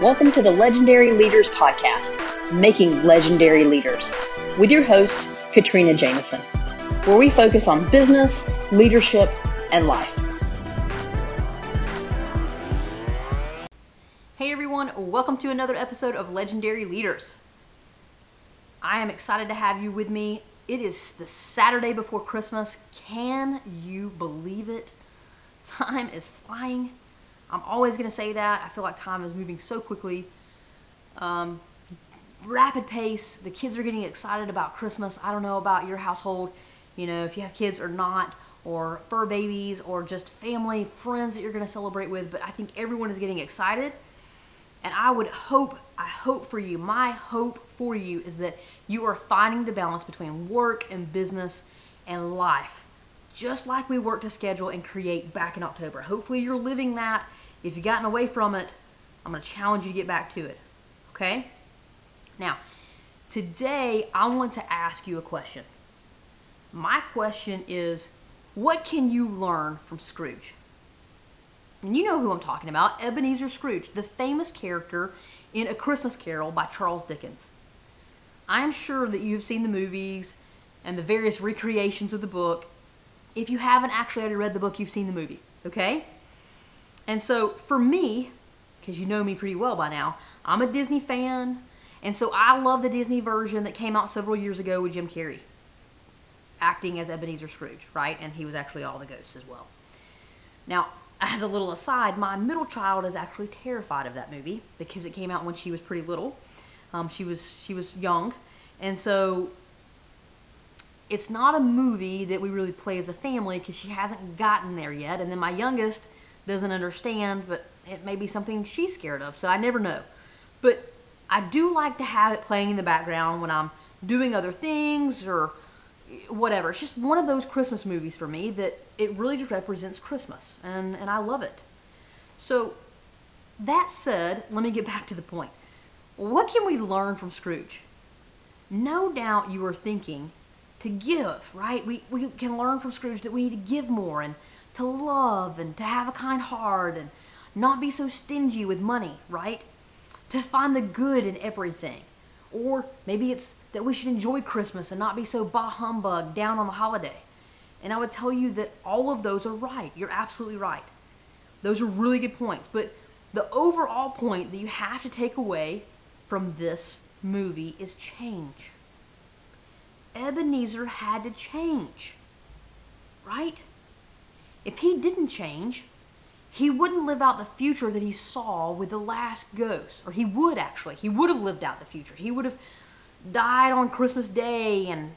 Welcome to the Legendary Leaders Podcast, Making Legendary Leaders, with your host, Katrina Jameson, where we focus on business, leadership, and life. Hey everyone, welcome to another episode of Legendary Leaders. I am excited to have you with me. It is the Saturday before Christmas. Can you believe it? Time is flying. I'm always going to say that. I feel like time is moving so quickly. Um, rapid pace. The kids are getting excited about Christmas. I don't know about your household, you know, if you have kids or not, or fur babies, or just family, friends that you're going to celebrate with, but I think everyone is getting excited. And I would hope, I hope for you, my hope for you is that you are finding the balance between work and business and life just like we worked to schedule and create back in October. Hopefully, you're living that. If you've gotten away from it, I'm going to challenge you to get back to it. Okay? Now, today I want to ask you a question. My question is what can you learn from Scrooge? And you know who I'm talking about Ebenezer Scrooge, the famous character in A Christmas Carol by Charles Dickens. I am sure that you've seen the movies and the various recreations of the book if you haven't actually already read the book, you've seen the movie, okay? And so for me, because you know me pretty well by now, I'm a Disney fan, and so I love the Disney version that came out several years ago with Jim Carrey acting as Ebenezer Scrooge, right? And he was actually all the ghosts as well. Now, as a little aside, my middle child is actually terrified of that movie because it came out when she was pretty little. Um, she was she was young, and so it's not a movie that we really play as a family because she hasn't gotten there yet. And then my youngest doesn't understand, but it may be something she's scared of. So I never know. But I do like to have it playing in the background when I'm doing other things or whatever. It's just one of those Christmas movies for me that it really just represents Christmas. And, and I love it. So that said, let me get back to the point. What can we learn from Scrooge? No doubt you are thinking, to give, right? We, we can learn from Scrooge that we need to give more and to love and to have a kind heart and not be so stingy with money, right? To find the good in everything. Or maybe it's that we should enjoy Christmas and not be so bah humbug down on the holiday. And I would tell you that all of those are right. You're absolutely right. Those are really good points. But the overall point that you have to take away from this movie is change. Ebenezer had to change. Right? If he didn't change, he wouldn't live out the future that he saw with the last ghost. Or he would actually. He would have lived out the future. He would have died on Christmas Day and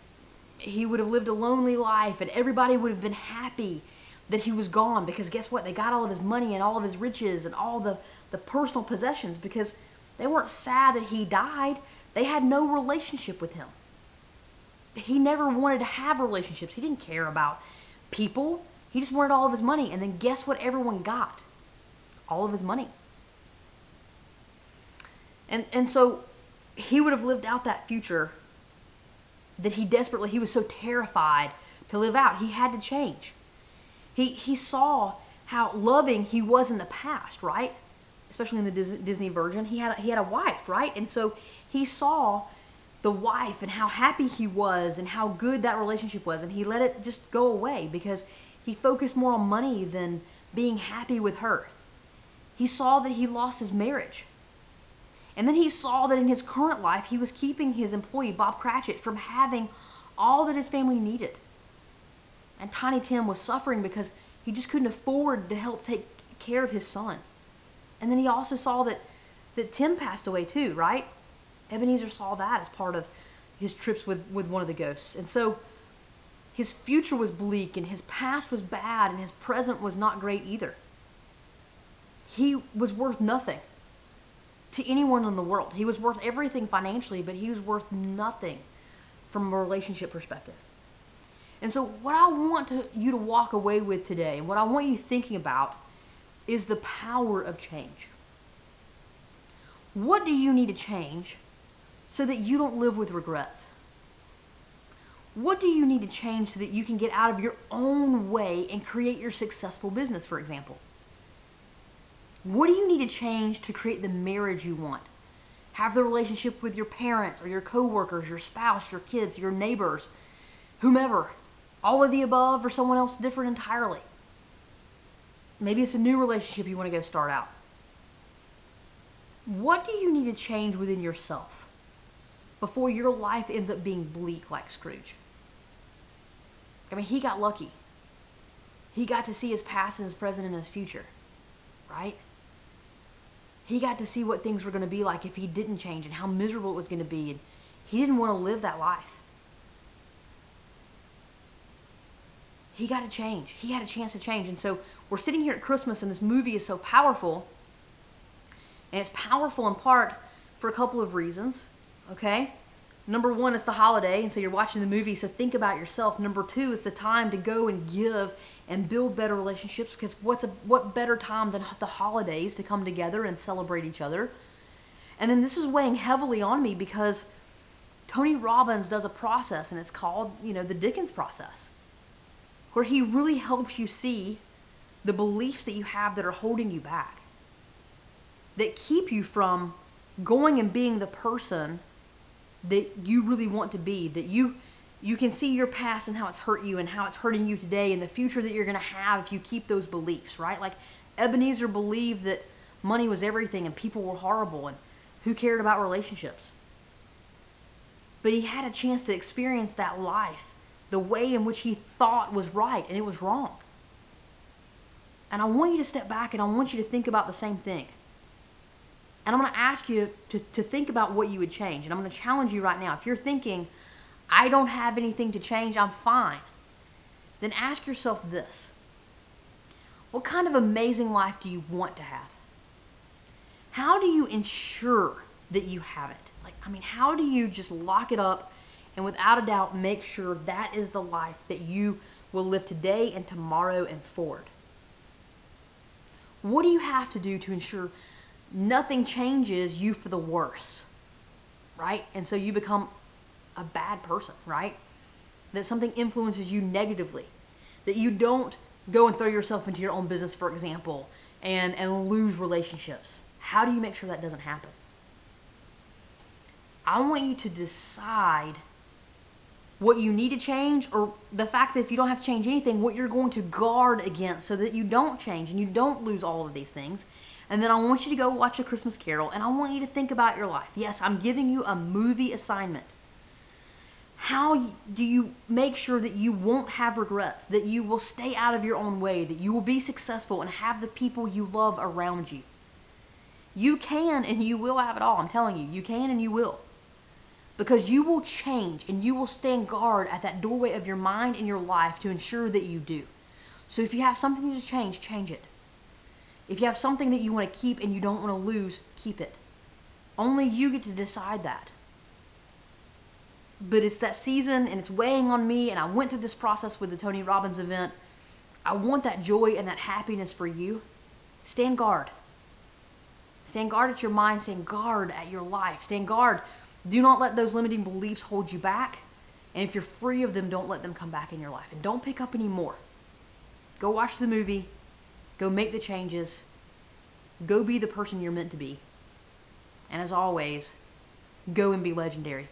he would have lived a lonely life and everybody would have been happy that he was gone because guess what? They got all of his money and all of his riches and all the, the personal possessions because they weren't sad that he died. They had no relationship with him he never wanted to have relationships. He didn't care about people. He just wanted all of his money. And then guess what everyone got? All of his money. And and so he would have lived out that future that he desperately he was so terrified to live out. He had to change. He he saw how loving he was in the past, right? Especially in the Disney version, he had a, he had a wife, right? And so he saw the wife and how happy he was and how good that relationship was and he let it just go away because he focused more on money than being happy with her. He saw that he lost his marriage. And then he saw that in his current life he was keeping his employee bob cratchit from having all that his family needed. And tiny tim was suffering because he just couldn't afford to help take care of his son. And then he also saw that that tim passed away too right? Ebenezer saw that as part of his trips with, with one of the ghosts. And so his future was bleak and his past was bad and his present was not great either. He was worth nothing to anyone in the world. He was worth everything financially, but he was worth nothing from a relationship perspective. And so, what I want to, you to walk away with today, and what I want you thinking about, is the power of change. What do you need to change so that you don't live with regrets? What do you need to change so that you can get out of your own way and create your successful business, for example? What do you need to change to create the marriage you want? Have the relationship with your parents or your coworkers, your spouse, your kids, your neighbors, whomever. All of the above or someone else different entirely. Maybe it's a new relationship you want to go start out. What do you need to change within yourself before your life ends up being bleak like Scrooge? I mean, he got lucky. He got to see his past and his present and his future, right? He got to see what things were going to be like if he didn't change and how miserable it was going to be. And he didn't want to live that life. He got to change. He had a chance to change. And so we're sitting here at Christmas, and this movie is so powerful. And it's powerful in part for a couple of reasons, okay? Number one, it's the holiday, and so you're watching the movie, so think about yourself. Number two, it's the time to go and give and build better relationships because what's a what better time than the holidays to come together and celebrate each other? And then this is weighing heavily on me because Tony Robbins does a process, and it's called, you know, the Dickens process, where he really helps you see the beliefs that you have that are holding you back, that keep you from going and being the person that you really want to be, that you you can see your past and how it's hurt you and how it's hurting you today and the future that you're going to have if you keep those beliefs, right? Like Ebenezer believed that money was everything and people were horrible and who cared about relationships. But he had a chance to experience that life the way in which he thought was right and it was wrong. And I want you to step back and I want you to think about the same thing. And I'm going to ask you to, to think about what you would change. And I'm going to challenge you right now. If you're thinking, I don't have anything to change, I'm fine, then ask yourself this What kind of amazing life do you want to have? How do you ensure that you have it? Like, I mean, how do you just lock it up and without a doubt make sure that is the life that you will live today and tomorrow and forward? What do you have to do to ensure nothing changes you for the worse, right? And so you become a bad person, right? That something influences you negatively, that you don't go and throw yourself into your own business, for example, and, and lose relationships. How do you make sure that doesn't happen? I want you to decide what you need to change or the fact that if you don't have to change anything, what you're going to guard against so that you don't change and you don't lose all of these things. And then I want you to go watch A Christmas Carol and I want you to think about your life. Yes, I'm giving you a movie assignment. How do you make sure that you won't have regrets, that you will stay out of your own way, that you will be successful and have the people you love around you? You can and you will have it all. I'm telling you, you can and you will because you will change and you will stand guard at that doorway of your mind and your life to ensure that you do. So if you have something to change, change it. If you have something that you want to keep and you don't want to lose, keep it. Only you get to decide that. But it's that season and it's weighing on me, and I went through this process with the Tony Robbins event. I want that joy and that happiness for you. Stand guard. Stand guard at your mind, stand guard at your life, stand guard do not let those limiting beliefs hold you back. And if you're free of them, don't let them come back in your life. And don't pick up any more. Go watch the movie. Go make the changes. Go be the person you're meant to be. And as always, go and be legendary.